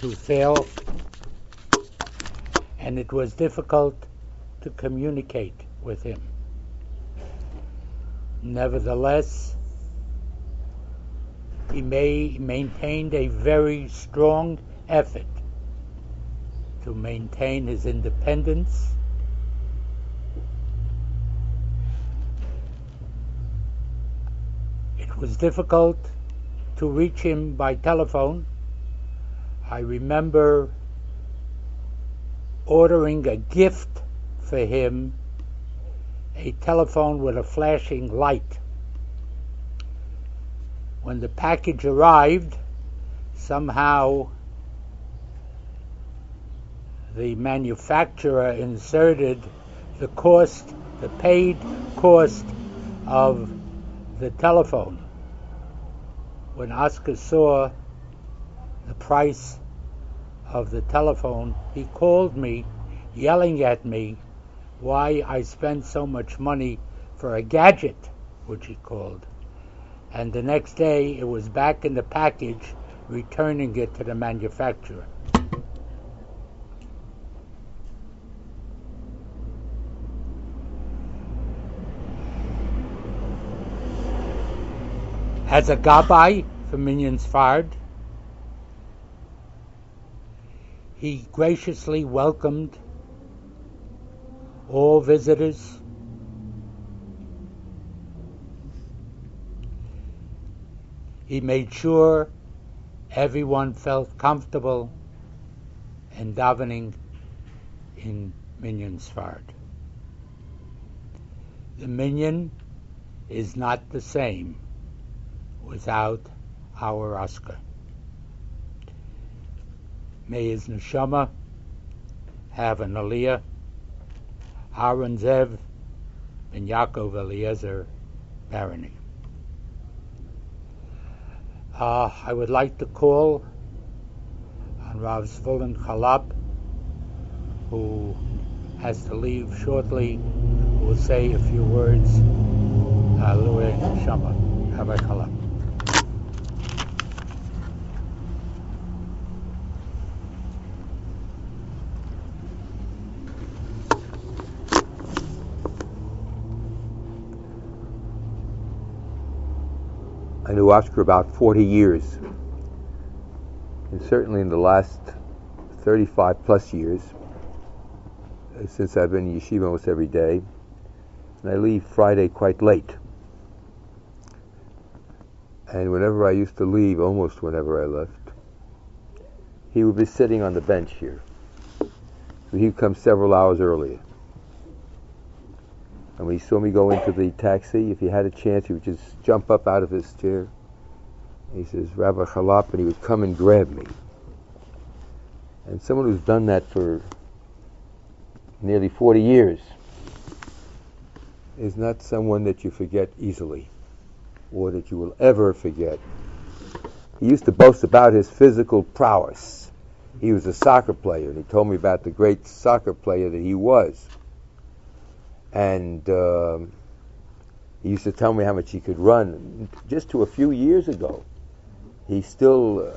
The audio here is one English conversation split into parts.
to fail, and it was difficult to communicate with him. Nevertheless, he may, maintained a very strong effort to maintain his independence. It was difficult to reach him by telephone. I remember ordering a gift for him a telephone with a flashing light. When the package arrived, somehow the manufacturer inserted the cost, the paid cost of the telephone. When Oscar saw the price of the telephone, he called me, yelling at me why I spent so much money for a gadget, which he called. And the next day it was back in the package, returning it to the manufacturer. As a gabbai for Minyan Sfard, he graciously welcomed all visitors. He made sure everyone felt comfortable in davening in Minyan Sfard. The Minyan is not the same without our Oscar. May his neshama have an aliyah. Aaron Zev and Yaakov Eliezer Barany. Uh, I would like to call on Rav Zvulun Charlop, who has to leave shortly, who will say a few words. Hallelujah, Shama, Rabbi Charlop. Knew Oscar about 40 years. And certainly in the last 35 plus years, uh, since I've been in yeshiva almost every day, and I leave Friday quite late. And whenever I used to leave, almost whenever I left, he would be sitting on the bench here. So he'd come several hours earlier. And when he saw me go into the taxi, if he had a chance, he would just jump up out of his chair. He says, Rabbi Charlop, and he would come and grab me. And someone who's done that for nearly 40 years is not someone that you forget easily or that you will ever forget. He used to boast about his physical prowess. He was a soccer player, and he told me about the great soccer player that he was. And um, he used to tell me how much he could run. Just to a few years ago, he still uh,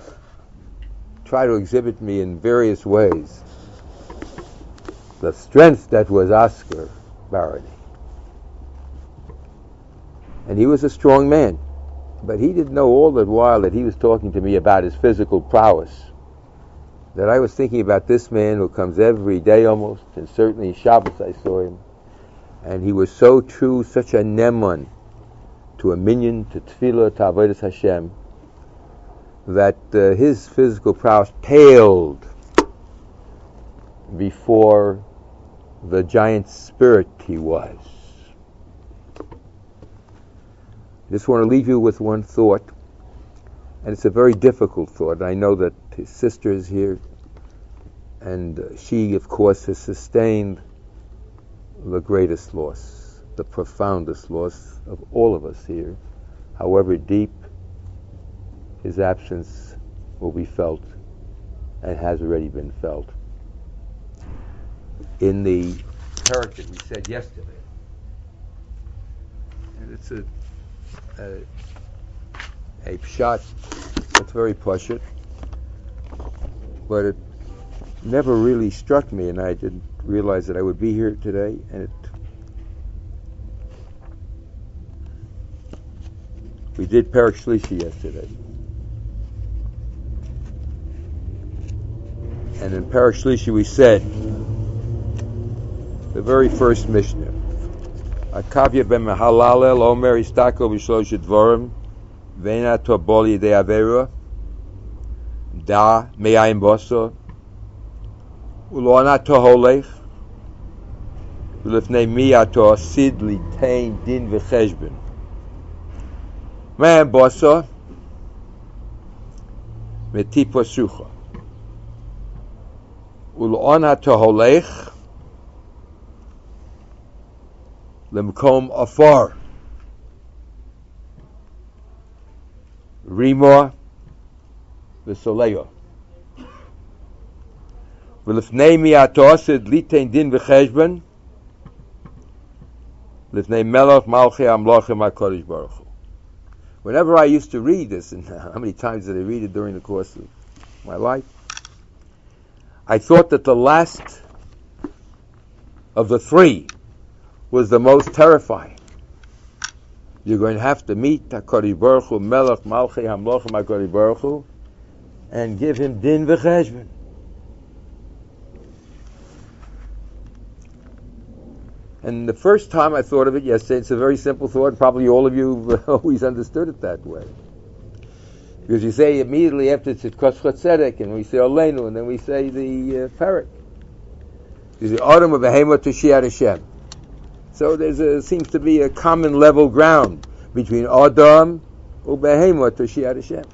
tried to exhibit me in various ways the strength that was Oscar Barany. And he was a strong man, but he didn't know all the while that he was talking to me about his physical prowess. That I was thinking about this man who comes every day almost, and certainly Shabbos I saw him and he was so true, such a neman to a minion, to tefillah, to avodas Hashem, that uh, his physical prowess paled before the giant spirit he was. I just want to leave you with one thought, and it's a very difficult thought. I know that his sister is here, and she, of course, has sustained the greatest loss, the profoundest loss of all of us here, however deep his absence will be felt and has already been felt. In the character we said yesterday, and it's a a, a shot that's very pashut. but it never really struck me, and I didn't realize that I would be here today, and it. We did Perek Shlishi yesterday. And in Perek Shlishi we said, the very first Mishnah, Akavya ben Mahalalel Omer Istako B'Shlosh Dvorim Veina Tobol Yidei Avera Da Me'ayim Boso Ulo Anato Holech ולפני מי אתה עשיד ליתן דין וחשבון. מה בוסו? מטיפו סוכה. ולאן אתה הולך? למקום אפור. רימו וסולאו. ולפני מי אתה עושה ליתן דין וחשבון? לפני מלך מלכי המלוכים הקודש ברוך הוא. Whenever I used to read this, and how many times did I read it during the course of my life? I thought that the last of the three was the most terrifying. You're going to have to meet HaKadosh Baruch Hu, Melech Malchi Hamlochim HaKadosh Baruch Hu, and give him din v'cheshbon. And the first time I thought of it yesterday, it's a very simple thought. Probably all of you have always understood it that way. Because you say immediately after it's Kos Tzedek, and we say Olenu, and then we say the uh. There's the autumn of Behemot to Shiat Hashem. So there a, seems to be a common level ground between Adam and Behemot to Shiat Hashem.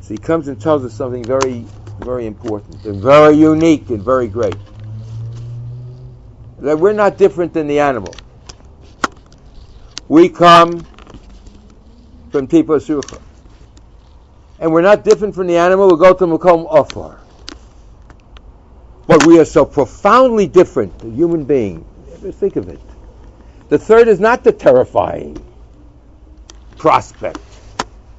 So he comes and tells us something very, very important, and very unique, and very great that we're not different than the animal. We come from Tipo Sucha. And we're not different from the animal, we go to Makom Ofar. But we are so profoundly different, a human being. Think of it. The third is not the terrifying prospect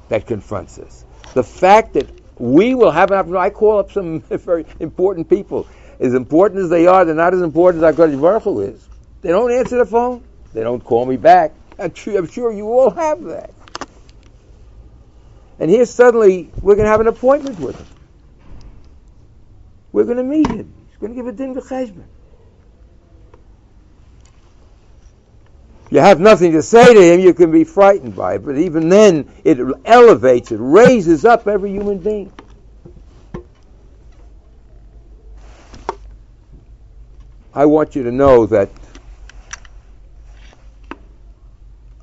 that confronts us. The fact that we will have an opportunity. I call up some very important people as important as they are, they're not as important as HaKadosh Baruch Hu is. They don't answer the phone. They don't call me back. I'm sure you all have that. And here suddenly we're going to have an appointment with him. We're going to meet him. He's going to give a din v'cheshbon. You have nothing to say to him, you can be frightened by it. But even then, it elevates, it raises up every human being. I want you to know that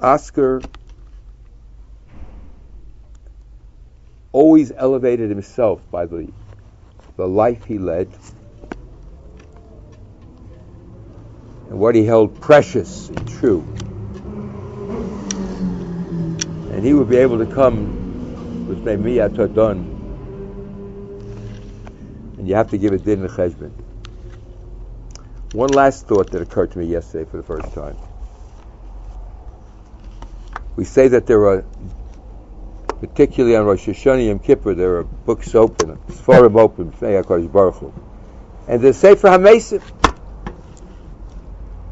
Oscar always elevated himself by the, the life he led and what he held precious and true. And he would be able to come with Meyat Tadon, and you have to give a din cheshbon. One last thought that occurred to me yesterday for the first time. We say that there are, particularly on Rosh Hashanah Yom Kippur, there are books open, Sforim open, Baruch Hu. And the Sefer HaMesim.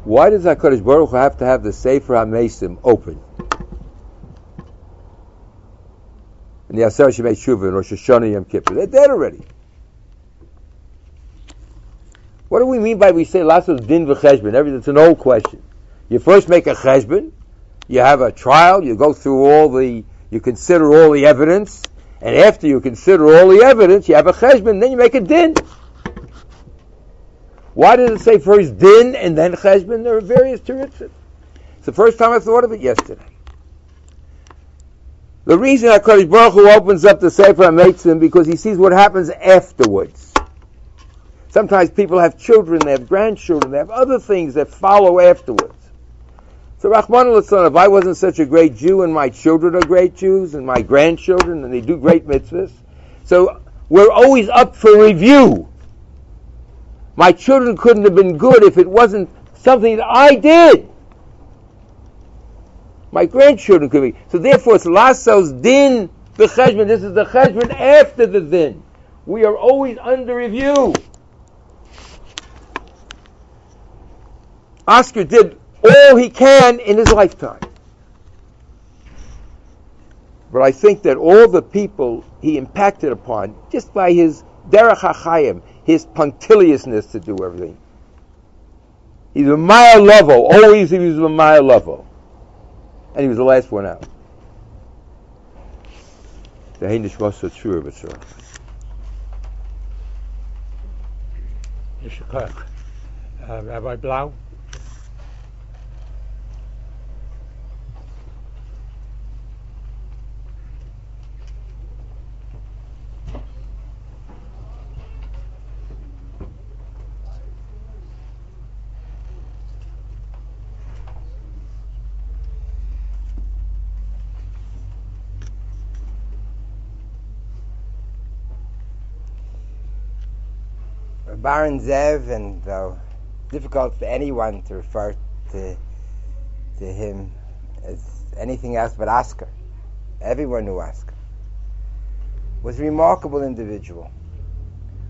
Why does HaKadosh Baruch Hu have to have the Sefer HaMesim open? And the Aser Shemei Shuvah and Rosh Hashanah Yom Kippur, they're dead already. What do we mean by we say lasos din v'cheshbon? It's an old question. You first make a cheshbon, you have a trial, you go through all the, you consider all the evidence, and after you consider all the evidence, you have a cheshbon, then you make a din. Why does it say first din and then cheshbon? There are various terutzim. It's the first time I thought of it yesterday. The reason HaKadosh Baruch Hu opens up the Sefer HaMeitzim because he sees what happens afterwards. Sometimes people have children, they have grandchildren, they have other things that follow afterwards. So Rahman al if I wasn't such a great Jew and my children are great Jews and my grandchildren and they do great mitzvahs, so we're always up for review. My children couldn't have been good if it wasn't something that I did. My grandchildren could be. So therefore it's lasos din the cheshbon. This is the cheshbon after the din. We are always under review. Oscar did all he can in his lifetime. But I think that all the people he impacted upon, just by his derech hachayim, his punctiliousness to do everything, he's a mile level. Always he was a mile level, and he was the last one out. The Hainish was so true of itself. Uh, Rabbi Blau. Baron Zev, and though difficult for anyone to refer to to him as anything else but Oscar, everyone knew Oscar, was a remarkable individual.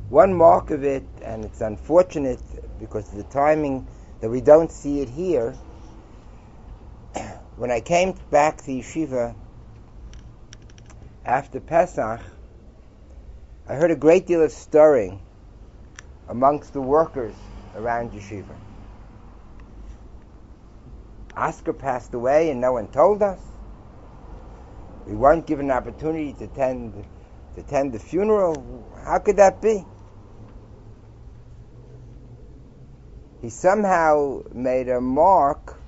One mark of it, and it's unfortunate because of the timing that we don't see it here, when I came back to yeshiva after Pesach, I heard a great deal of stirring amongst the workers around yeshiva. Oscar passed away and no one told us. We weren't given an opportunity to attend, to attend the funeral. How could that be? He somehow made a mark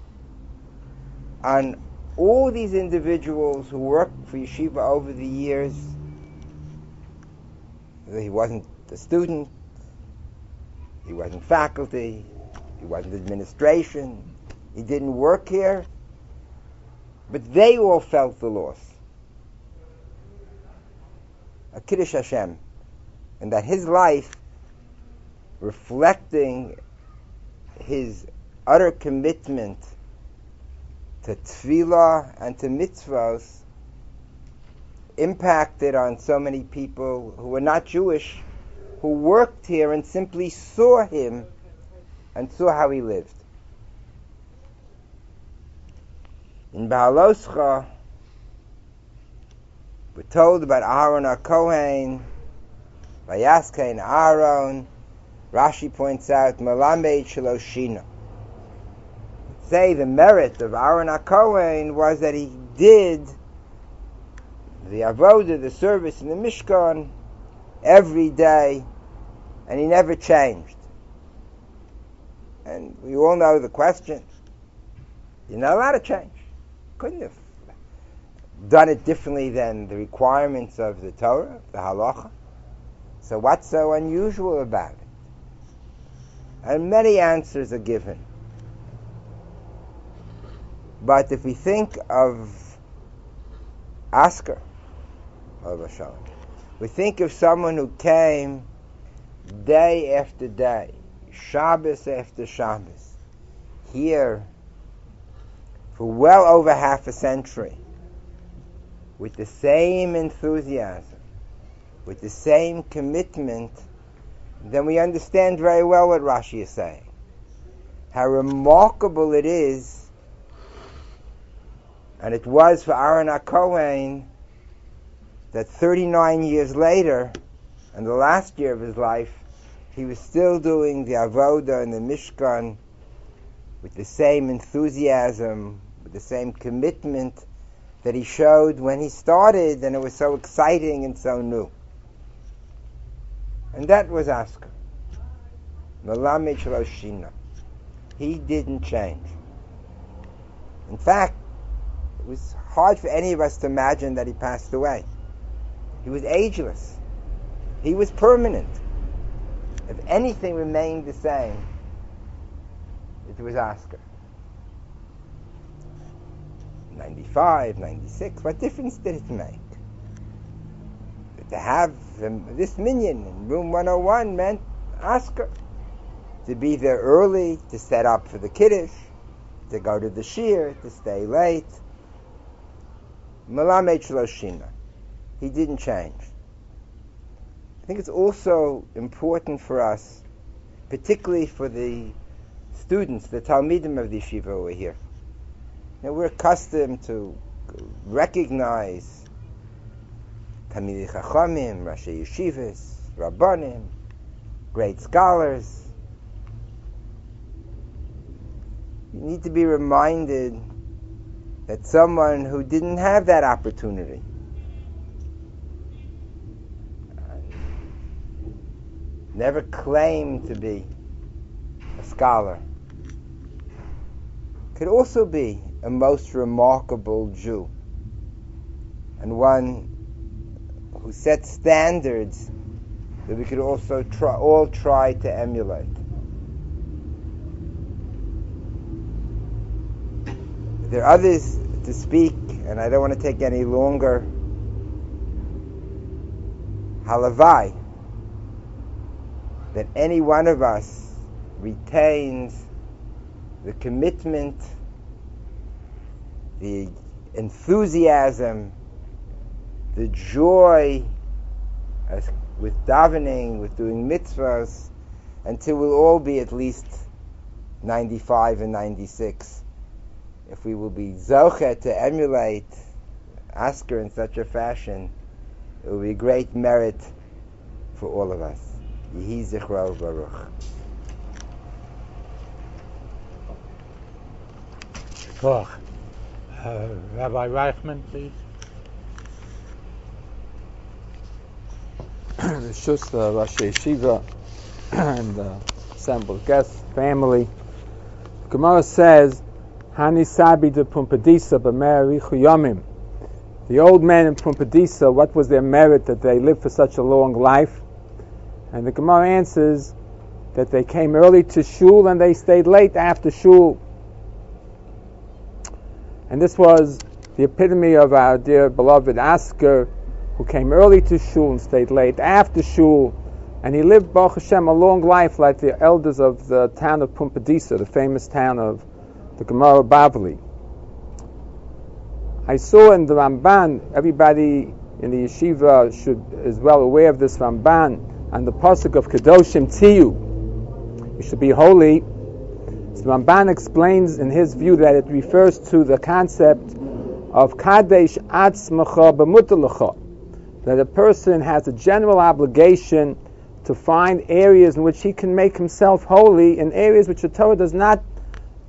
on all these individuals who worked for yeshiva over the years. He wasn't a student, he wasn't faculty. He wasn't administration. He didn't work here. But they all felt the loss. A Kiddush Hashem. And that his life, reflecting his utter commitment to tefillah and to mitzvahs, impacted on so many people who were not Jewish who worked here and simply saw him and saw how he lived. In Baaloscha, we're told about Aaron HaKohen, Vayaskein Aaron. Rashi points out, Malamed Shaloshina. Say the merit of Aaron HaKohen was that he did the avodah, the service in the Mishkan, every day, and he never changed. And we all know the question. You're not allowed to change. Couldn't have done it differently than the requirements of the Torah, the halacha. So what's so unusual about it? And many answers are given. But if we think of Oscar, we think of someone who came day after day, Shabbos after Shabbos, here for well over half a century, with the same enthusiasm, with the same commitment, then we understand very well what Rashi is saying. How remarkable it is, and it was for Aaron HaKohen that 39 years later, in the last year of his life, he was still doing the avoda and the mishkan with the same enthusiasm, with the same commitment that he showed when he started, and it was so exciting and so new. And that was Oscar. Malamed Shloshina. He didn't change. In fact, it was hard for any of us to imagine that he passed away. He was ageless. He was permanent. If anything remained the same, it was Oscar. 95, 96, what difference did it make? To have this minion in room 101 meant Oscar. To be there early, to set up for the Kiddush, to go to the Shir, to stay late. Malamed Shloshina. He didn't change. I think it's also important for us, particularly for the students, the Talmidim of the yeshiva over here. Now we're accustomed to recognize Talmidei Chachamim, Rashi Yeshivas, Rabbanim, great scholars. You need to be reminded that someone who didn't have that opportunity never claimed to be a scholar could also be a most remarkable Jew and one who set standards that we could also try, all try to emulate. There are others to speak, and I don't want to take any longer. Halavai, that any one of us retains the commitment, the enthusiasm, the joy with davening, with doing mitzvahs, until we'll all be at least 95 and 96. If we will be zochet to emulate Asker in such a fashion, it will be a great merit for all of us. Yehi Zichro Baruch. Uh, Rabbi Reichman, please. the Shus, the Rashi Yeshiva, and the assembled guests, family. Gemara says, Hani Sabi de Pumpadisa b'merichu yomim. The old men in Pumpadisa, what was their merit that they lived for such a long life? And the Gemara answers that they came early to shul and they stayed late after shul. And this was the epitome of our dear beloved Asker, who came early to shul and stayed late after shul, and he lived Baruch Hashem a long life like the elders of the town of Pumpadisa, the famous town of the Gemara Bavli. I saw in the Ramban, everybody in the yeshiva should is well aware of this Ramban and the pasuk of Kedoshim Tiyu. You should be holy. So Ramban explains in his view that it refers to the concept of Kadesh Atzmacha B'mutalacha that a person has a general obligation to find areas in which he can make himself holy in areas which the Torah does not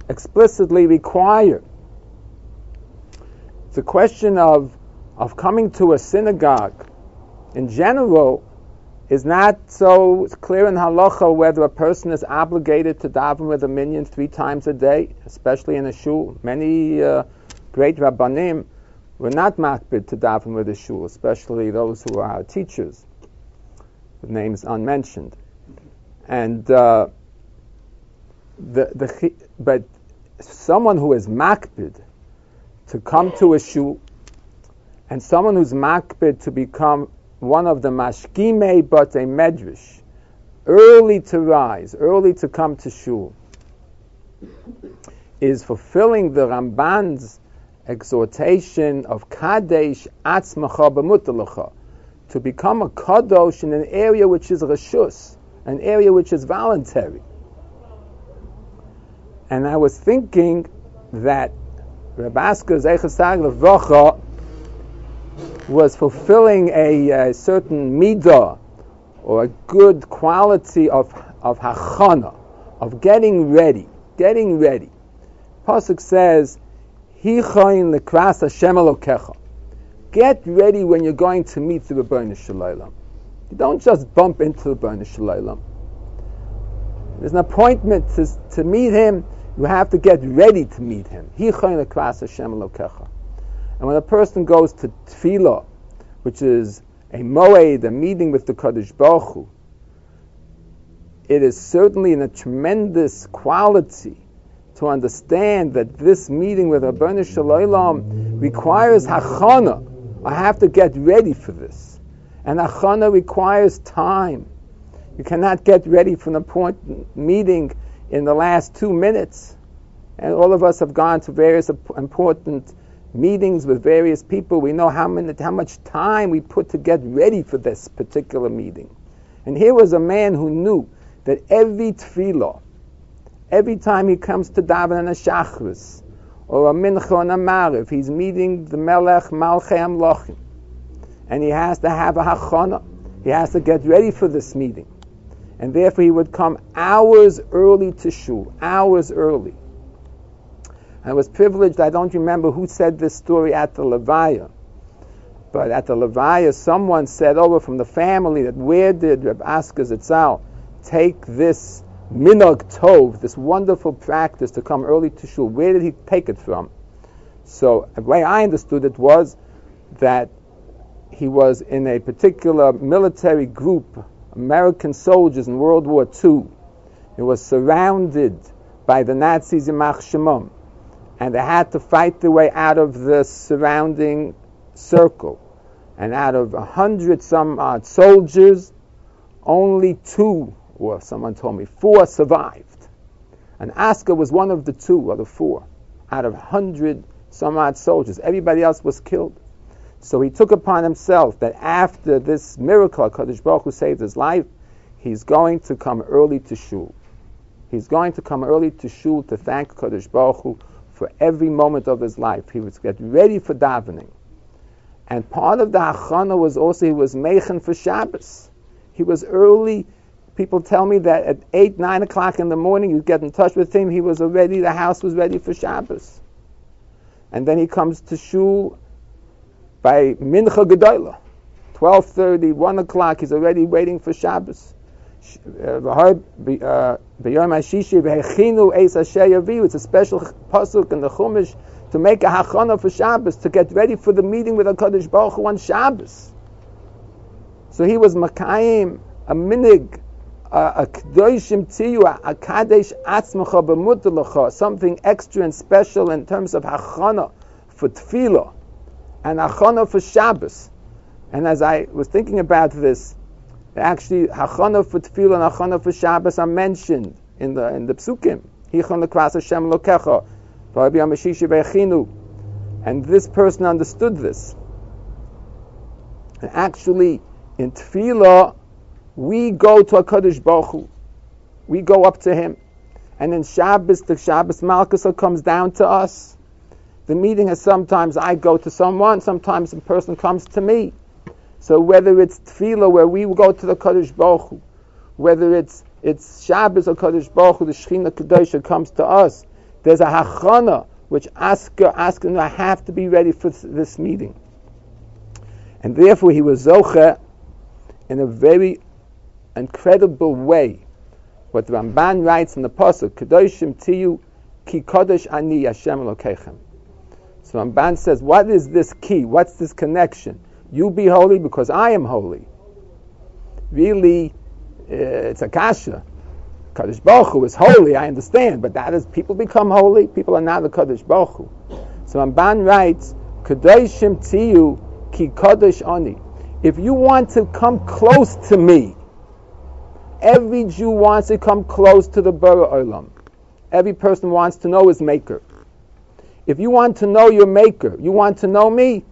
explicitly require. It's a question of, of coming to a synagogue in general is not so clear in halacha whether a person is obligated to daven with a minyan three times a day, especially in a shul. Many uh, great rabbanim we're not makbid to daven with a shul, especially those who are teachers, with names unmentioned. And uh, the, the, but someone who is makbid to come to a shul, and someone who's makbid to become one of the mashkime but a medrash, early to rise, early to come to shul, is fulfilling the Ramban's exhortation of Kadesh Atzmacha B'mutalacha, to become a Kadosh in an area which is Rashus, an area which is voluntary. And I was thinking that Rabaska Zechasag Levracha was fulfilling a, a, certain midah or a good quality of, of hachana, of getting ready, getting ready. Pasuk says, Hichain lekras Hashem Elokecha. Get ready when you're going to meet the Rebbeinu Shalom. You don't just bump into the Rebbeinu Shalom. There's an appointment to, to meet him. You have to get ready to meet him. Hichain lekras Hashem Elokecha. And when a person goes to tefillah, which is a moed, a meeting with the Kaddish Baruch Hu, it is certainly in a tremendous quality to understand that this meeting with Rabbanu Shalom requires hachana. I have to get ready for this. And hachana requires time. You cannot get ready for an important meeting in the last two minutes. And all of us have gone to various important meetings with various people. We know how, many, how much time we put to get ready for this particular meeting. And here was a man who knew that every tefillah, every time he comes to daven and a shachris, or a mincha and a mariv, he's meeting the melech malchei amlochim, and he has to have a hachana. He has to get ready for this meeting, and therefore he would come hours early to shul, hours early. I was privileged. I don't remember who said this story at the Levaya, but at the Levaya, someone said over from the family that where did Reb Asker Zitzal take this minog tov, this wonderful practice to come early to shul? Where did he take it from? So the way I understood it was that he was in a particular military group, American soldiers in World War II. He was surrounded by the Nazis in Mach Shemom, and they had to fight their way out of the surrounding circle. And out of a hundred some odd soldiers, only two, or someone told me, four survived. And Asker was one of the two or the four out of a hundred some odd soldiers. Everybody else was killed. So he took upon himself that after this miracle, Kadosh Baruch Hu saved his life, he's going to come early to shul. He's going to come early to shul to thank Kadosh Baruch Hu for every moment of his life. He was get ready for davening. And part of the hachana was also he was mechen for Shabbos. He was early. People tell me that at eight, nine o'clock in the morning, you get in touch with him. He was already. The house was ready for Shabbos. And then he comes to shul by mincha gedola, 12:30, 1 o'clock. He's already waiting for Shabbos. It's a special pasuk in the Chumash to make a hachana for Shabbos, to get ready for the meeting with HaKadosh Baruch Hu on Shabbos. So he was Makayim, a minig, a kdoishim tiyu, a kadesh atzmacha b'mutalacha, something extra and special in terms of hachana for tefillah, and hachana for Shabbos. And as I was thinking about this, actually hachana for tefillah and hachana for Shabbos are mentioned in the in the psukim. Hichon lekvas Hashem lokecha. And this person understood this. And actually, in Tefillah, we go to HaKadosh Baruch Hu. We go up to Him. And in Shabbos, the Shabbos Malchus comes down to us. The meeting is sometimes I go to someone, sometimes a person comes to me. So whether it's Tefillah where we go to the Kadosh Baruch Hu, whether it's it's Shabbos or Kadosh Baruch Hu, the Shechina Kadosha comes to us, there's a hachana which Asker asking I have to be ready for this meeting. And therefore he was zocher in a very incredible way. What the Ramban writes in the Pasuk, Kedoshim tiyu ki kodesh ani Hashem. So Ramban says, what is this key? What's this connection? You be holy because I am holy. Really, uh, it's a kasha. Kaddish Baruch Hu is holy, I understand, but that is, people become holy, people are not the Kaddish Baruch Hu. So Ramban writes, Kadoshim tiyu ki Kaddish ani. If you want to come close to me, every Jew wants to come close to the Bara Olam. Every person wants to know his Maker. If you want to know your Maker, you want to know me,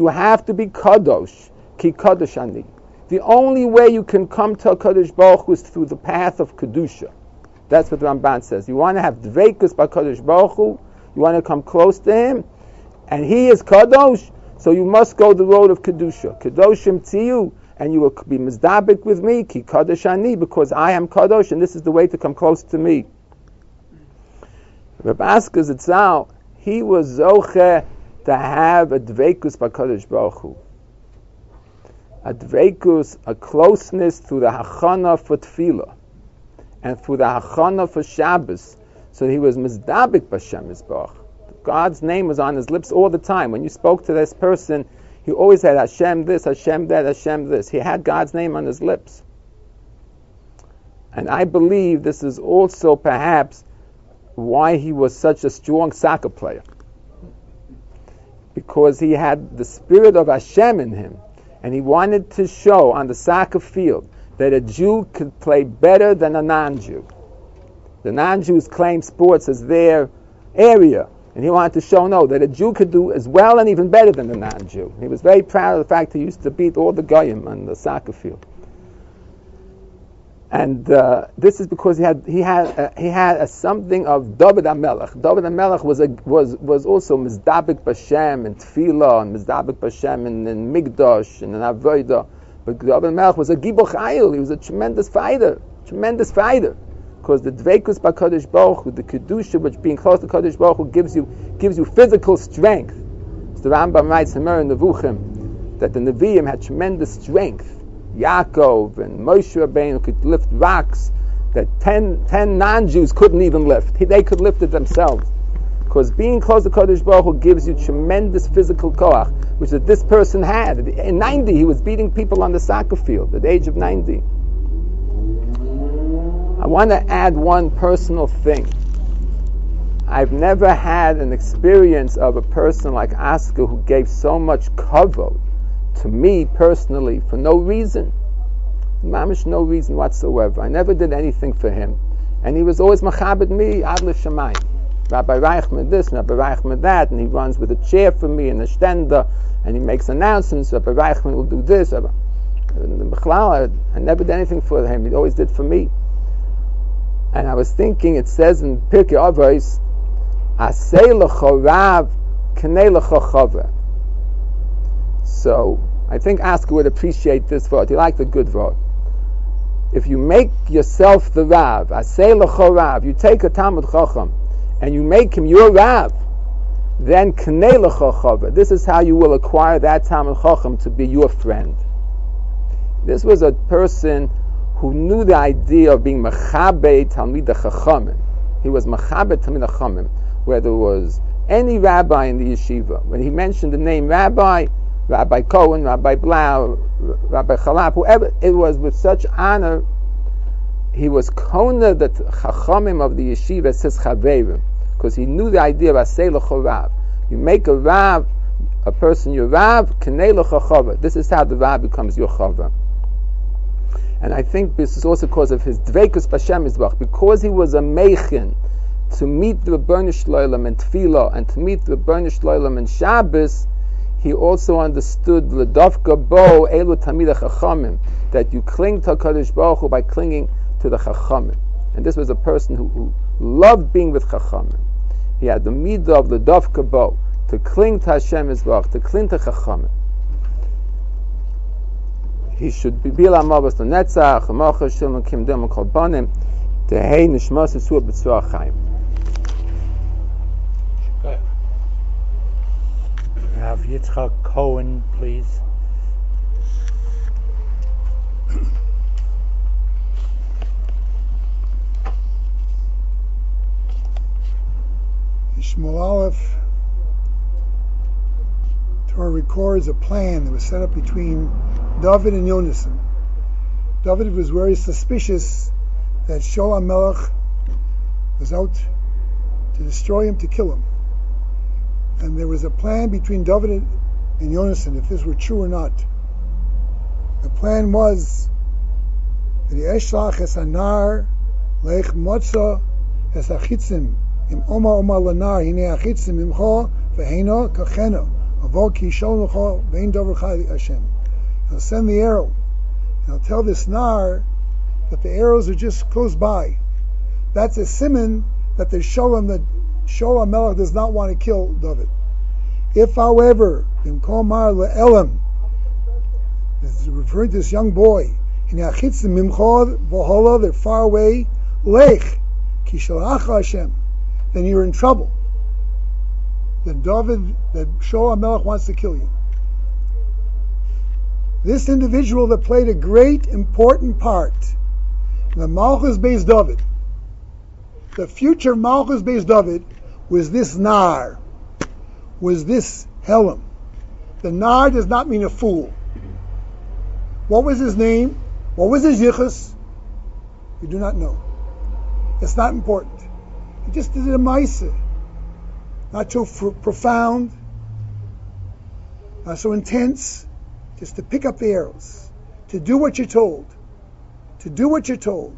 you have to be Kadosh, ki Kadosh ani. The only way you can come to Kadosh Baruch Hu is through the path of Kedusha. That's what Ramban says. You want to have Dveikus by Kadosh Baruch Hu, you want to come close to Him, and He is Kadosh, so you must go the road of Kedusha. Kedoshim Tziyu, and you will be mizdabik with me, ki Kadosh Ani, because I am Kadosh, and this is the way to come close to me. Rabbi Asker Zitzal, he was Zoche to have a Dveikus by Kadosh Baruch Hu a dveikus, a closeness through the hachana for tefillah, and through the hachana for Shabbos. So he was mizdabik b'Shem Yisbach. God's name was on his lips all the time. When you spoke to this person, he always had Hashem this, Hashem that, Hashem this. He had God's name on his lips. And I believe this is also perhaps why he was such a strong soccer player. Because he had the spirit of Hashem in him and he wanted to show on the soccer field that a Jew could play better than a non-Jew. The non-Jews claim sports as their area, and he wanted to show no that a Jew could do as well and even better than the non-Jew. He was very proud of the fact he used to beat all the goyim on the soccer field. And uh, this is because he had he had uh, he had a something of David Amelech. David Amelech was a, was was also Mizdabik Bashem and Tefillah and Mizdabik Bashem and, and Migdosh and an Avodah. But David Amelech was a Giboch. He was a tremendous fighter, tremendous fighter. Because the Dvekus Bakadosh Baruch Hu, the kedusha, which being close to Kadosh Baruch Hu gives you gives you physical strength. So the Rambam writes in the Nevuchim that the Nevi'im had tremendous strength Yaakov and Moshe Rabbeinu could lift rocks that 10, 10 non-Jews couldn't even lift. They could lift it themselves. Because being close to Kodesh Baruch Hu gives you tremendous physical koach, which that this person had. In 90, he was beating people on the soccer field at the age of 90. I want to add one personal thing. I've never had an experience of a person like Oscar who gave so much kavod to me personally for no reason. Mamish, no reason whatsoever. I never did anything for him. And he was always machabed me, ad l'shamayim. Rabbi Reichman this, Rabbi Reichman that, and he runs with a chair for me and a stender, and he makes announcements, Rabbi Reichman will do this. Rabbi, I never did anything for him. He always did for me. And I was thinking, it says in Pirkei Avos, Asei k'nei l'chochaver. So I think Asker would appreciate this vote. He liked the good vote. If you make yourself the Rav, Asay Lecho Rav, you take a Talmud Chacham and you make him your Rav, then Knei Lecho This is how you will acquire that Talmud Chacham to be your friend. This was a person who knew the idea of being Mechabe Talmid Chachamim. He was Mechabe Talmid Chachamim, where there was any rabbi in the yeshiva. When he mentioned the name rabbi, Rabbi Cohen, Rabbi Blau, Rabbi Charlop, whoever, it was with such honor. He was kona the chachamim of the yeshiva says chaverim, because he knew the idea of asei Rav. You make a rav, a person your rav, kenei l'chachava. This is how the rav becomes your chava. And I think this is also because of his dveikus b'Shem Mizbach, because he was a meichin to meet the Bernish Loilam and Tefillah, and to meet the Bernish Loilam and Shabbos, he also understood ledavka bo elu tamid chachamim that you cling to Kadosh Baruch Hu by clinging to the chachamim. And this was a person who, who loved being with chachamim. He had the midah of dafka bo to cling to Hashem Yisbarach, to cling to chachamim. He should be bila mavas netzach, amacha shilon kim dem kol banim, tehei nishmas esua b'tzua chaim. Have Yitzchak Cohen, please. Shmuel Aleph Torah records a plan that was set up between David and Yonasan. David was very suspicious that Shaul Melech was out to destroy him, to kill him and there was a plan between David and Yonasan, if this were true or not. The plan was that the Eshlach es anar lech motza es achitzim im oma oma lanar hine achitzim imcho vehena kachena avo ki shol lecho vein dover chai Hashem. He'll send the arrow. And he'll tell this nar that the arrows are just close by. That's a simon that they show him that Shaul Melech does not want to kill David. If, however, in Komar Le'elam, this is referring to this young boy, in Yachitz Mimchod Vohola, they're far away, Lech, Kishalach Hashem, then you're in trouble. That David, that Shaul Melech wants to kill you. This individual that played a great important part the Malchus based David, the future Malchus based David, was this Nar, was this Helam. The Nar does not mean a fool. What was his name? What was his yichus? We do not know. It's not important. He just did a maisa. Not so profound, not so intense, just to pick up the arrows, to do what you're told, to do what you're told.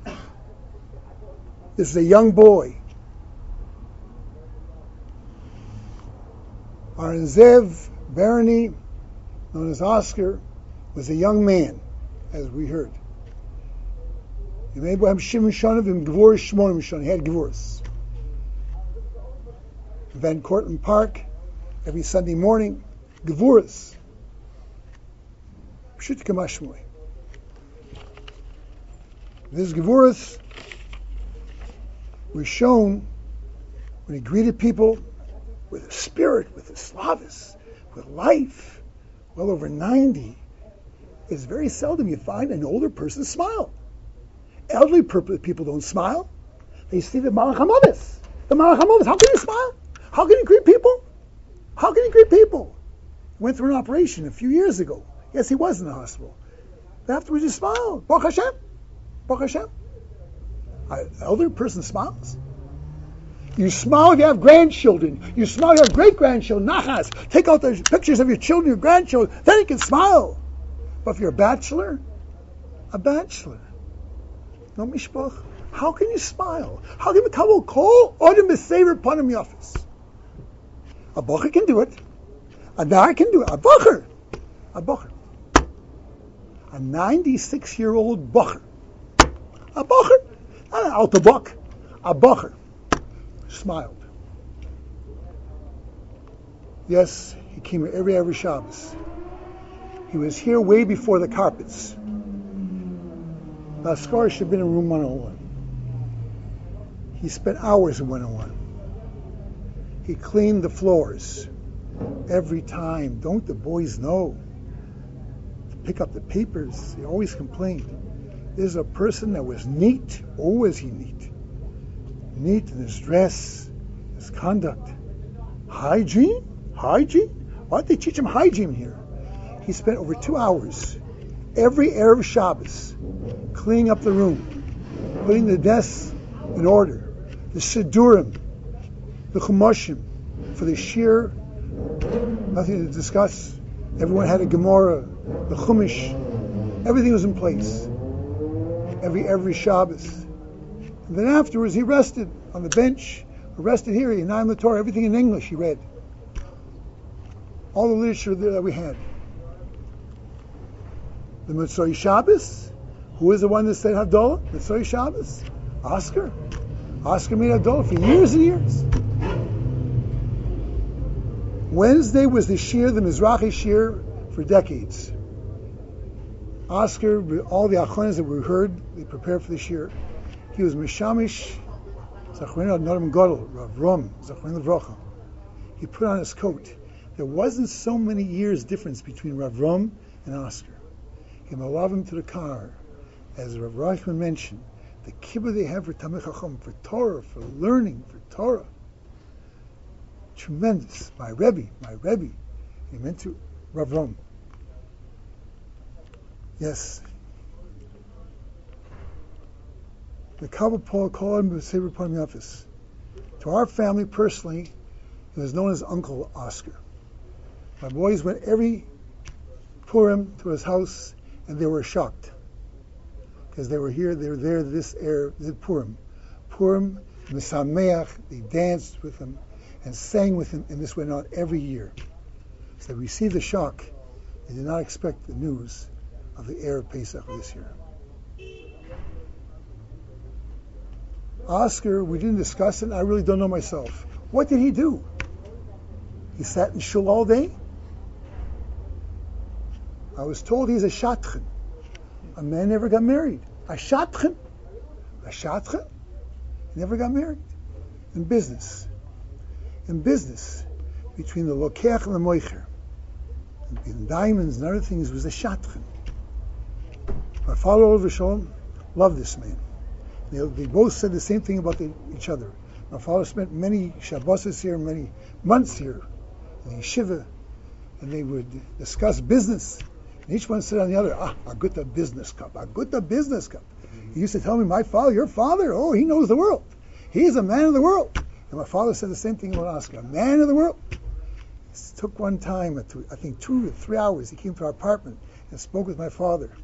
This is a young boy Aaron Zev Barany, known as Oscar, was a young man, as we heard. He had Gevuras. Van Cortlandt Park, every Sunday morning. Pshut This Gevuras was shown when he greeted people with a spirit, with a slavis, with life, well over 90. It's very seldom you find an older person smile. Elderly people don't smile. They see the Malach HaMavis. The Malach HaMavis. How can you smile? How can you greet people? How can you greet people? Went through an operation a few years ago. Yes, he was in the hospital. Afterwards, he smiled. Baruch Hashem. Baruch Hashem. An elderly person smiles. You smile if you have grandchildren. You smile if you have great grandchildren. Nachas. Take out the pictures of your children, your grandchildren. Then you can smile. But if you're a bachelor, a bachelor, no mishpach, how can you smile? How can you become call Adam is favorite panim yafis? A bacher can do it. A nar can do it. A bacher. A bacher. A 96 year old bacher. A bacher. Not an alta buck. A bacher. Smiled. Yes, he came every every Shabbos. He was here way before the carpets. Laskar should have been in room 101. He spent hours in 101. He cleaned the floors every time. Don't the boys know? To pick up the papers. He always complained. This is a person that was neat. Oh, he neat? Neat in his dress, his conduct. Hygiene? Hygiene? Why did they teach him hygiene here? He spent over two hours every Erev Shabbos cleaning up the room, putting the desks in order, the Siddurim, the Chumashim, for the Shir, nothing to discuss. Everyone had a Gemara, the Chumash, everything was in place. Every every Shabbos. And then afterwards he rested on the bench, rested here, in Naim Torah, everything in English he read. All the literature that we had. The Mitzvah Shabbos, who is the one that said Havdalah? Mitzvah Shabbos? Oscar. Oscar made Havdalah for years and years. Wednesday was the Shir, the Mizrahi Shir, for decades. Oscar, all the Achonis that we heard, they prepared for the Shir. He was Mishamish, Zachrin Noram Godel, Rav Rom, Zachrin Levrocha. He put on his coat. There wasn't so many years difference between Rav Rom and Oscar. He allowed him to the car. As Rav Reichman mentioned, the kibbutz they have for Tamil Chacham, for Torah, for learning, for Torah tremendous. My Rebbe, my Rebbe. He meant to Rav Rom. Yes. The Kabbalah Paul called him the Sefer Parmiafis. To our family personally, he was known as Uncle Oscar. My boys went every Purim to his house, and they were shocked because they were here, they were there this air, this Purim. Purim, Misameach, they danced with him and sang with him, and this went on every year. So they received the shock. They did not expect the news of the Erev Pesach this year. Oscar, we didn't discuss it. and I really don't know myself. What did he do? He sat in shul all day. I was told he's a shatchen. A man never got married. A shatchen. A shatchen. Never got married. In business in business between the Lokeach and the Moicher. In diamonds and other things was a Shatchen. My father, Oliver Shalom, loved this man. They, they, both said the same thing about the, each other. My father spent many Shabbos here, many months here in the yeshiva, and they would discuss business. And each one said on the other, ah, good business cup, good business cup. He used to tell me, my father, your father, oh, he knows the world. He's a man of the world. And my father said the same thing about Oscar, a man of the world. It took one time, I think two or three hours, he came to our apartment and spoke with my father.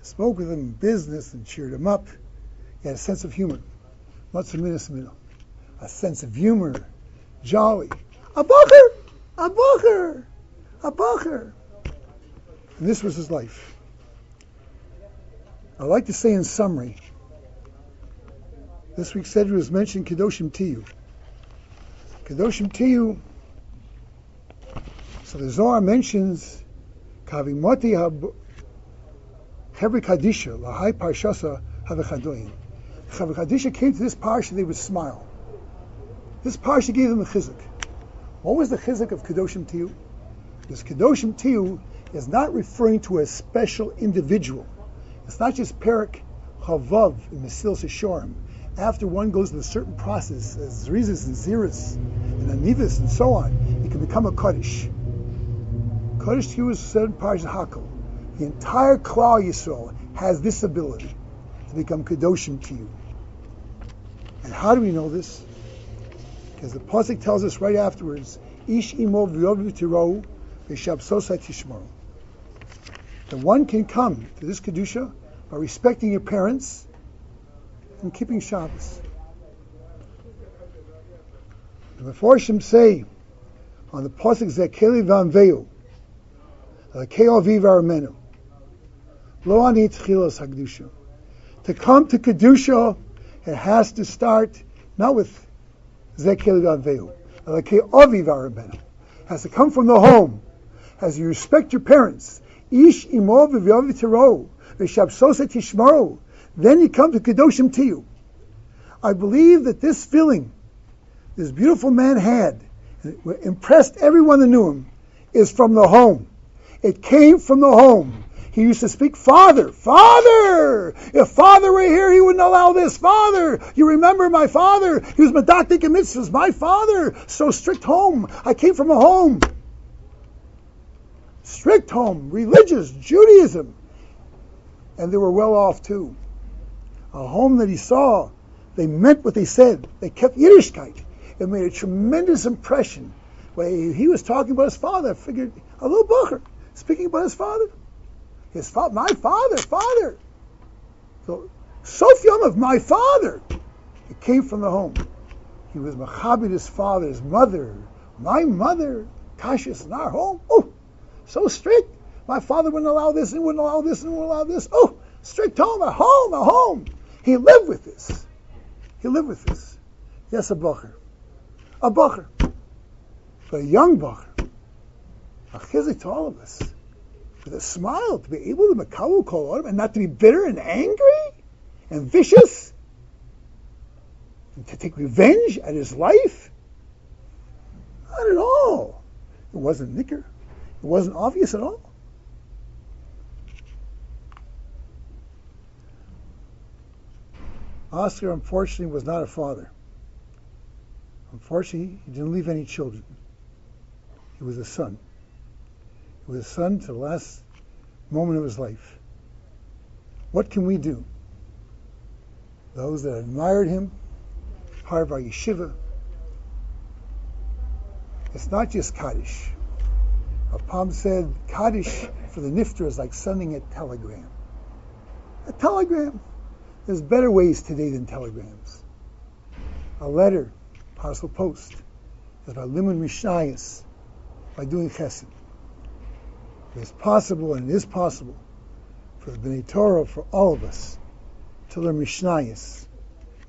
I spoke with him in business and cheered him up. He had a sense of humor. A sense of humor. Jolly. A bacher! A bacher! A bacher! And this was his life. I'd like to say in summary This week's Seder was mentioned Kedoshim Tiyu. Kedoshim Tiyu. So the Zohar mentions Kavimoti Hebri Kadisha, Lahai Parshasa Havichadoyin. Chavri Kadisha came to this parsha, they would smile. This parsha gave them a chizuk. What was the chizuk of Kedoshim Tiyu? This Kedoshim Tiyu is not referring to a special individual. It's not just Perik Chavav in Mesil Sishorim after one goes through a certain process, as Rizis and Ziris and Anivas and so on, you can become a Kaddish. Kaddish you is said in Parashat Hakel. The entire Klal Yisrael has this ability to become Kedoshim you. And how do we know this? Because the Pasuk tells us right afterwards, Ish imo v'yovu tishmaru. That one can come to this Kedusha by respecting your parents and keeping Shabbos. The Meforshim say on the pasuk Zekeli Vanveu, Keoviv Aramenu, Lo ani tchilos hagdusha. To come to kedusha, it has to start not with Zekeli Vanveu, Keoviv Aramenu. Has to come from the home. As you respect your parents, Ish imo v'v'yavi tiro, v'shabsosa tishmaru, then you come to Kedoshim Tiyu. I believe that this feeling this beautiful man had, impressed everyone that knew him, is from the home. It came from the home. He used to speak, Father, Father! If Father were here, he wouldn't allow this. Father! You remember my father? He was Medaktik and Mitzvahs. My father! So strict home. I came from a home. Strict home. Religious. Judaism. And they were well off too a home that he saw, they meant what they said. They kept Yiddishkeit. It made a tremendous impression. When he was talking about his father, I figured, a little bocher, speaking about his father. His father, my father, father. So, Sophium of my father. It came from the home. He was Machabit, his father, his mother. My mother, Kashis in our home. Oh, so strict. My father wouldn't allow this and wouldn't allow this and wouldn't allow this. Oh, strict home, a home, a home. He lived with this. He lived with this. Yes, a bacher. A bacher. But a young bacher. A chizik to all of us. With a smile, to be able to makawu kol and not to be bitter and angry and vicious. And to take revenge at his life. Not at all. It wasn't nicker. It wasn't obvious at all. Oscar, unfortunately, was not a father. Unfortunately, he didn't leave any children. He was a son. Was a son to the last moment of his life. What can we do? Those that admired him, our yeshiva, it's not just Kaddish. A Palm said Kaddish for the Nifter is like sending a telegram. A telegram. There's better ways today than telegrams. A letter, parcel post, is by limon mishnayis, by doing chesed. It's possible, and it is possible, for the B'nai Torah, for all of us, to learn mishnayis,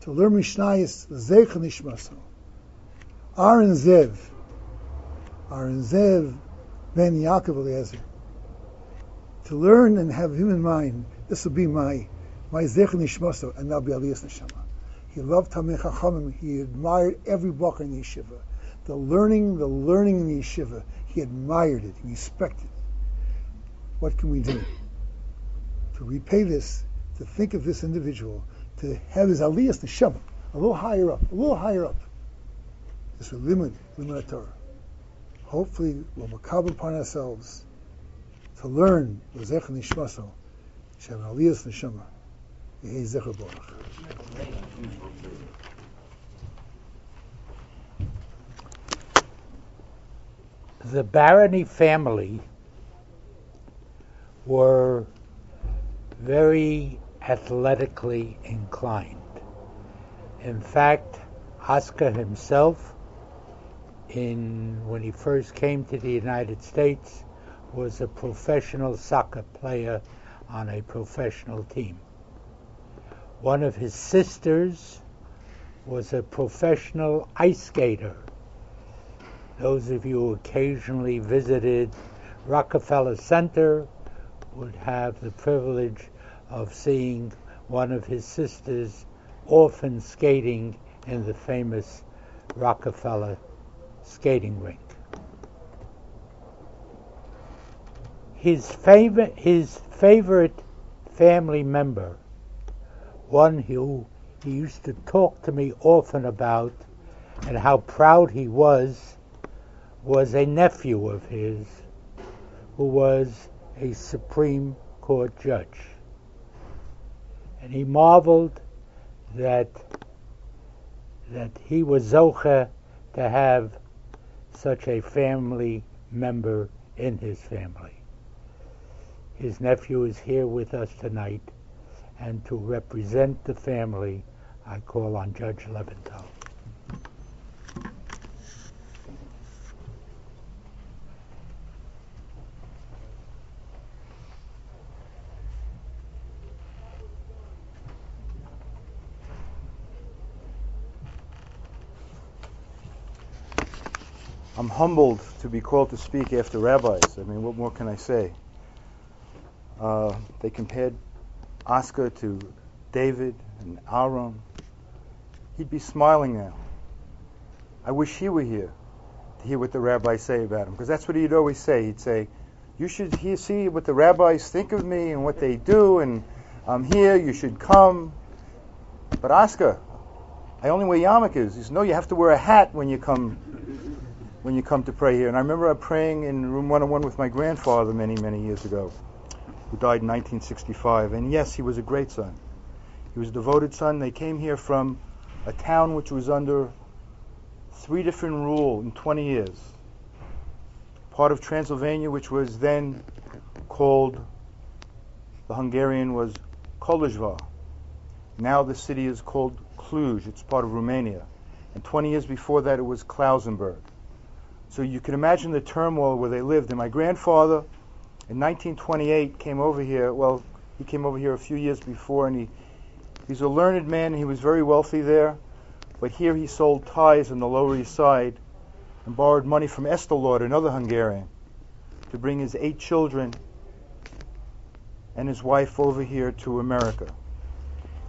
to learn mishnayis, zeich nishmaso. Aaron Zev, Aaron Zev ben Yaakov Eliezer, to learn and have him in mind, this will be my my zech nishmaso, and that'll be aliyas neshama. He loved Tamei Chachamim. He admired every book in the yeshiva. The learning, the learning in the yeshiva, he admired it. He respected it. What can we do to repay this? To think of this individual, to have his aliyas neshama a little higher up, a little higher up. This will limit, limit Torah. Hopefully, we'll makabel upon ourselves to learn the zech nishmaso, an aliyas neshama. The Barany family were very athletically inclined. In fact, Oscar himself, in when he first came to the United States, was a professional soccer player on a professional team one of his sisters was a professional ice skater. Those of you who occasionally visited Rockefeller Center would have the privilege of seeing one of his sisters often skating in the famous Rockefeller skating rink. His favorite, his favorite family member, one who he used to talk to me often about and how proud he was, was a nephew of his who was a Supreme Court judge. And he marveled that that he was zoche to have such a family member in his family. His nephew is here with us tonight, and to represent the family, I call on Judge Leventhal. I'm humbled to be called to speak after rabbis. I mean, what more can I say? Uh, they compared Oscar to David and Aaron. He'd be smiling now. I wish he were here to hear what the rabbis say about him, because that's what he'd always say. He'd say, "You should hear, see what the rabbis think of me and what they do, and I'm here. You should come." But Oscar, I only wear yarmulkes. He says, "No, you have to wear a hat when you come when you come to pray here. And I remember praying in room 101 with my grandfather many, many years ago, who died in 1965. And yes, he was a great son. He was a devoted son. They came here from a town which was under three different rule in 20 years. Part of Transylvania, which was then called, the Hungarian was Kolozsvár. Now the city is called Cluj. It's part of Romania. And 20 years before that, it was Klausenburg. So you can imagine the turmoil where they lived. And my grandfather, in 1928, came over here. Well, he came over here a few years before, and he he's a learned man. And he was very wealthy there, but here he sold ties on the Lower East Side and borrowed money from Estelord, another Hungarian, to bring his eight children and his wife over here to America.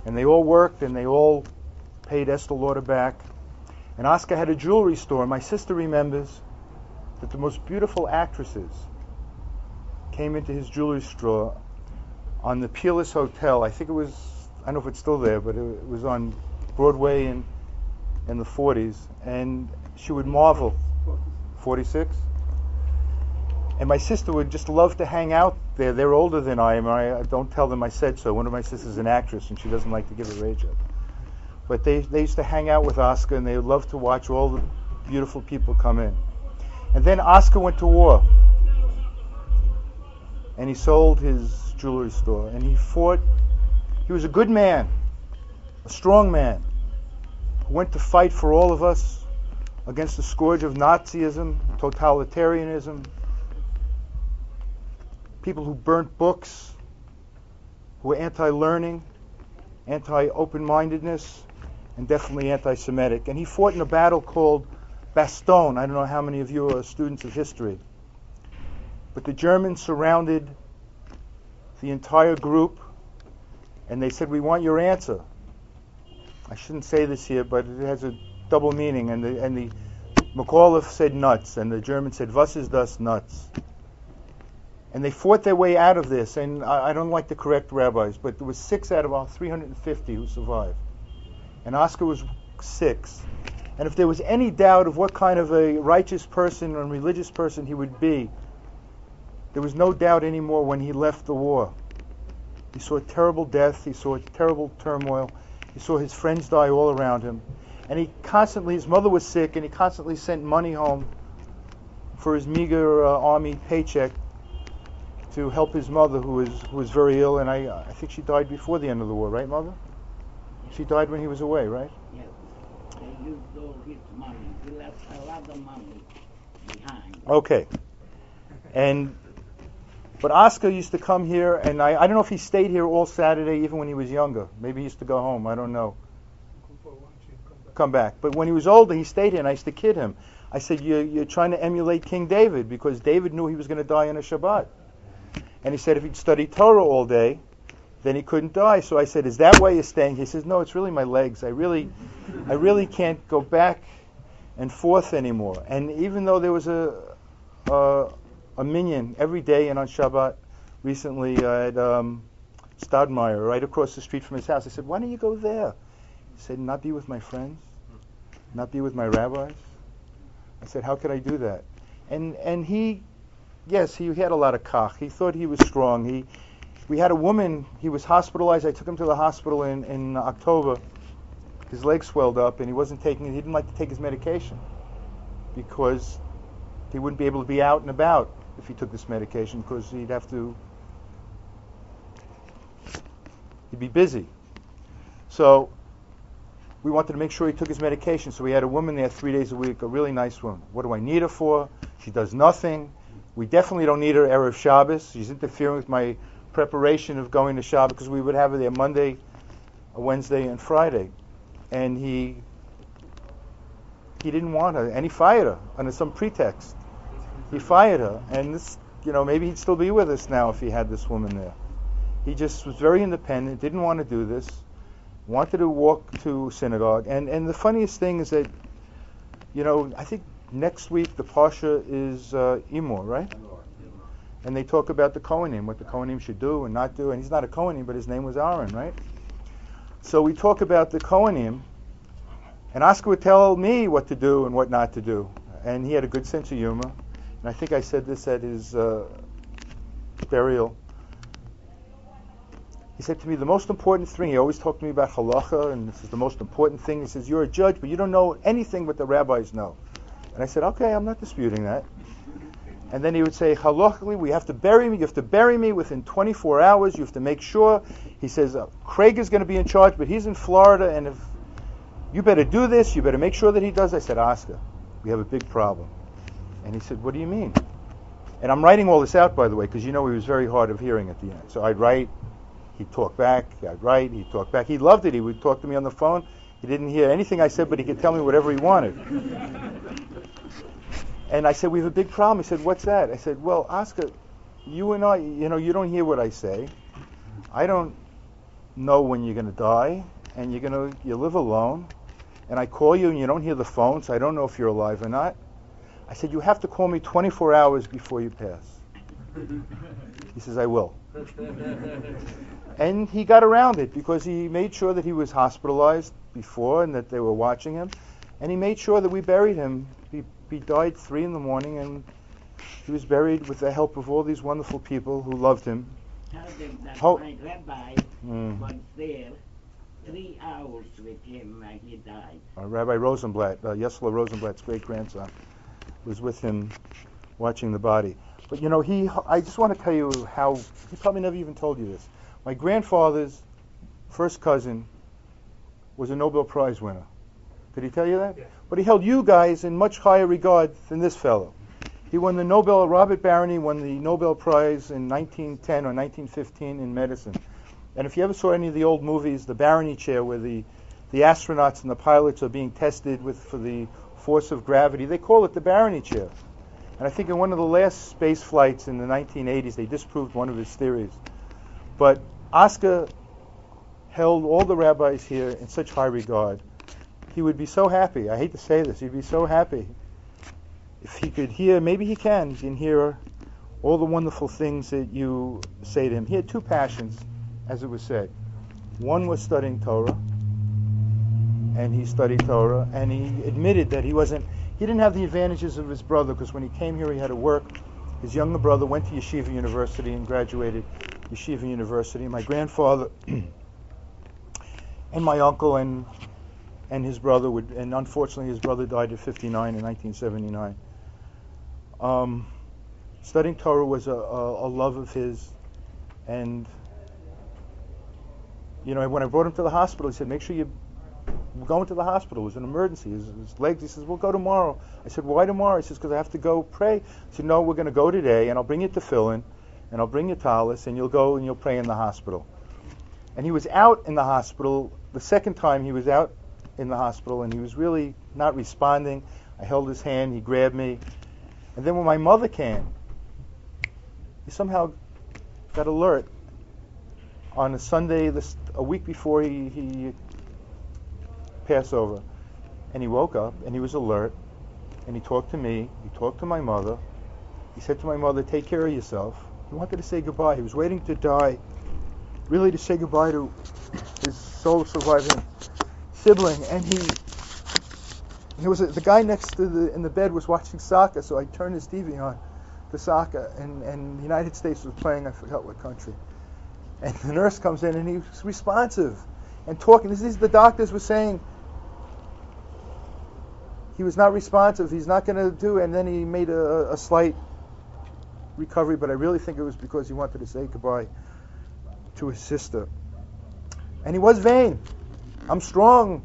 And they all worked, and they all paid Estelord back. And Oscar had a jewelry store. My sister remembers that the most beautiful actresses came into his jewelry store on the Peerless Hotel. I think it was, I don't know if it's still there, but it was on Broadway in, in the 40s. And she would marvel. 46? And my sister would just love to hang out there. They're older than I am. I, I don't tell them I said so. One of my sisters is an actress, and she doesn't like to give a rage up. But they, they used to hang out with Oscar, and they would love to watch all the beautiful people come in. And then Oscar went to war. And he sold his jewelry store. And he fought. He was a good man, a strong man, who went to fight for all of us against the scourge of Nazism, totalitarianism, people who burnt books, who were anti learning, anti open mindedness, and definitely anti Semitic. And he fought in a battle called Bastogne. I don't know how many of you are students of history. But the Germans surrounded the entire group and they said, We want your answer. I shouldn't say this here, but it has a double meaning. And the, and the McAuliffe said nuts, and the German said, Was ist das nuts? And they fought their way out of this. And I, I don't like to correct rabbis, but there was six out of about 350 who survived. And Oscar was six. And if there was any doubt of what kind of a righteous person and religious person he would be, there was no doubt anymore when he left the war. He saw terrible death, he saw terrible turmoil, he saw his friends die all around him. And he constantly, his mother was sick, and he constantly sent money home for his meager uh, army paycheck to help his mother, who was who was very ill. And I, I think she died before the end of the war, right, mother? She died when he was away, right? All his money. He left a lot of money behind. Okay. And but Oscar used to come here, and I, I don't know if he stayed here all Saturday, even when he was younger. Maybe he used to go home. I don't know. Come back. But when he was older, he stayed here, and I used to kid him. I said, you're, you're trying to emulate King David because David knew he was going to die on a Shabbat. And he said if he'd studied Torah all day, then he couldn't die. So I said, is that why you're staying? He says, no, it's really my legs. I really, I really can't go back and forth anymore. And even though there was a, a, a minion every day and on Shabbat recently at um, Stadmeyer, right across the street from his house, I said, why don't you go there? He said, not be with my friends, not be with my rabbis. I said, how could I do that? And and he, yes, he had a lot of kach. He thought he was strong. He, we had a woman. He was hospitalized. I took him to the hospital in in October. His leg swelled up, and he wasn't taking. He didn't like to take his medication because he wouldn't be able to be out and about if he took this medication because he'd have to. He'd be busy. So we wanted to make sure he took his medication. So we had a woman there three days a week, a really nice woman. What do I need her for? She does nothing. We definitely don't need her Erev Shabbos. She's interfering with my preparation of going to Shabbos because we would have her there Monday, Wednesday, and Friday. And he he didn't want her, and he fired her under some pretext. He fired her, and this, you know, maybe he'd still be with us now if he had this woman there. He just was very independent, didn't want to do this wanted to walk to synagogue. And, and the funniest thing is that, you know, I think next week the Pasha is uh, Imor, right? And they talk about the Kohanim, what the Kohanim should do and not do. And he's not a Kohanim, but his name was Aaron, right? So we talk about the Kohanim, and Oscar would tell me what to do and what not to do. And he had a good sense of humor. And I think I said this at his uh, burial he said to me, the most important thing, he always talked to me about halacha, and this is the most important thing. He says, you're a judge, but you don't know anything what the rabbis know. And I said, okay, I'm not disputing that. And then he would say, halachically, we have to bury me. You have to bury me within 24 hours. You have to make sure. He says, uh, Craig is going to be in charge, but he's in Florida, and if you better do this, you better make sure that he does. I said, Oscar, we have a big problem. And he said, what do you mean? And I'm writing all this out, by the way, because you know he was very hard of hearing at the end. So I'd write, He'd talk back. I'd write. He'd talk back. He loved it. He would talk to me on the phone. He didn't hear anything I said, but he could tell me whatever he wanted. And I said, "We have a big problem." He said, "What's that?" I said, "Well, Oscar, you and I, you know, you don't hear what I say. I don't know when you're going to die, and you're going to you live alone, and I call you and you don't hear the phone, so I don't know if you're alive or not." I said, "You have to call me 24 hours before you pass." He says, "I will." and he got around it because he made sure that he was hospitalized before and that they were watching him. And he made sure that we buried him. He, died three in the morning, and he was buried with the help of all these wonderful people who loved him. that How- my rabbi Mm. was there three hours with him when he died. Uh, Rabbi Rosenblatt, uh, Yossele Rosenblatt's great grandson, was with him watching the body. But you know, he, I just want to tell you how, he probably never even told you this. My grandfather's first cousin was a Nobel Prize winner. Did he tell you that? But he held you guys in much higher regard than this fellow. He won the Nobel, Robert Barany won the Nobel Prize in 1910 or 1915 in medicine. And if you ever saw any of the old movies, the Barany chair, where the, the astronauts and the pilots are being tested with for the force of gravity, they call it the Barany chair. And I think in one of the last space flights in the 1980s, they disproved one of his theories. But Oscar held all the rabbis here in such high regard. He would be so happy. I hate to say this. He'd be so happy if he could hear. Maybe he can. He can hear all the wonderful things that you say to him. He had two passions, as it was said. One was studying Torah, and he studied Torah, and he admitted that he wasn't he didn't have the advantages of his brother because when he came here, he had to work. His younger brother went to Yeshiva University and graduated Yeshiva University. My grandfather and my uncle and and his brother would, and unfortunately, his brother died at 59 in 1979. Um, studying Torah was a, a, a love of his, and you know, when I brought him to the hospital, he said, "Make sure you we're going to the hospital. It was an emergency. His, his legs. He says, "We'll go tomorrow." I said, "Why tomorrow?" He says, "Because I have to go pray." I said, "No, we're going to go today, and I'll bring you tefillin, and I'll bring you talis, and you'll go and you'll pray in the hospital." And he was out in the hospital the second time he was out in the hospital, and he was really not responding. I held his hand, he grabbed me. And then when my mother came, he somehow got alert on a Sunday, this, a week before he, he Passover. And he woke up and he was alert and he talked to me, he talked to my mother. He said to my mother, Take care of yourself. He wanted to say goodbye. He was waiting to die, really to say goodbye to his soul surviving sibling. And he, there was a, the guy next to the in the bed was watching soccer, so I turned his TV on to soccer, and, and the United States was playing. I forgot what country. And the nurse comes in and he's responsive and talking. This is the doctors were saying he was not responsive. He's not going to do. And then he made a, a slight recovery, but I really think it was because he wanted to say goodbye to his sister. And he was vain. I'm strong.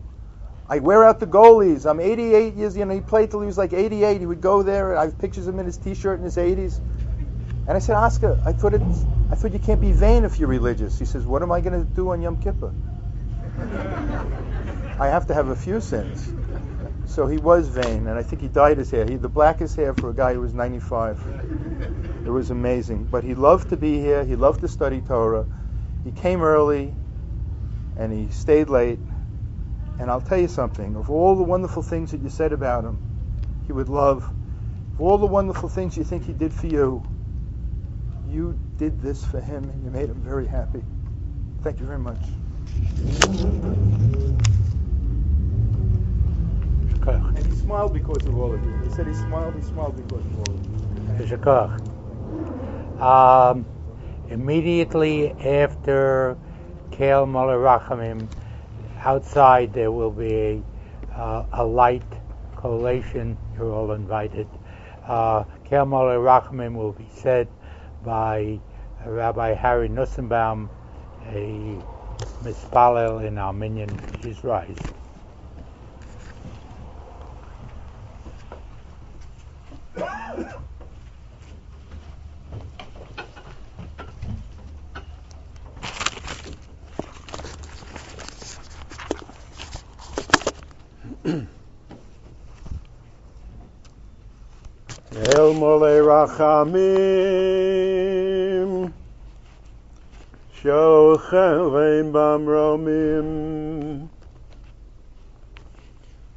I wear out the goalies. I'm 88 years. You know, he played till he was like 88. He would go there. I have pictures of him in his T-shirt in his 80s. And I said, Oscar, I thought it's, I thought you can't be vain if you're religious. He says, What am I going to do on Yom Kippur? I have to have a few sins. So he was vain, and I think he dyed his hair. He had the blackest hair for a guy who was 95. It was amazing. But he loved to be here. He loved to study Torah. He came early, and he stayed late. And I'll tell you something. Of all the wonderful things that you said about him, he would love. Of all the wonderful things you think he did for you, you did this for him, and you made him very happy. Thank you very much. And he smiled because of all of you. He said he smiled, he smiled because of all of you. Yishakach. Um, immediately after Kel Moler Rachamim, outside there will be a, uh, a light collation. You're all invited. Uh, Rachamim will be said by Rabbi Harry Nussenbaum, a mispalel in Armenian Israel. El mole rachamim shochem bamromim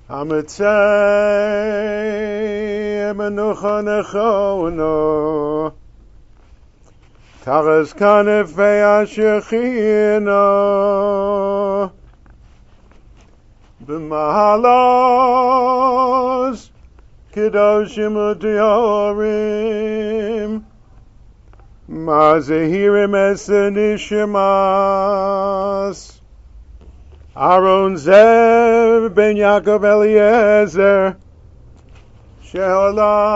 Hamitzay menucha nechono Taras kanef ve'ashechino B'mahalos Kedoshim Udiorim Mazehirim Esenishimas Aaron Zev ben Yaakov Eliezer Sheholach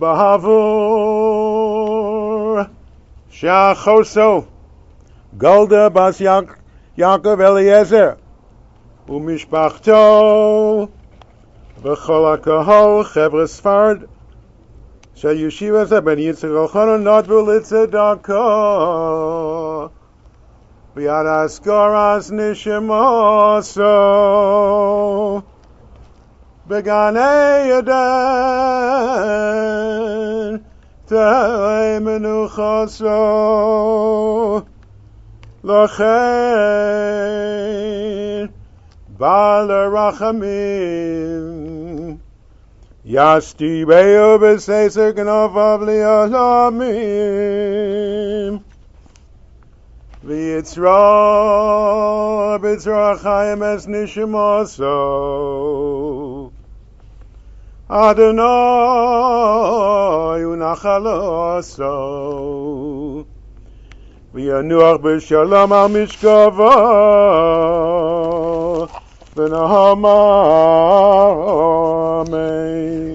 Bahavur Shachoso Golda Bas Yaak- Yaakov Eliezer Umishpachto V'chol HaKahol Chevre Sfard שהישיבה זה בן יצחק אלחנן נדבו לצדקה ביד אסקורס נשמוסו בגני עדן תהי מנוחסו לכן בעל הרחמים Yasti beyo beseser gnovav li'olamim. V'yitzra b'yitzra chayim es Adonai unachaloso. V'yanuach b'shalom al mishkava. V'nahama amen.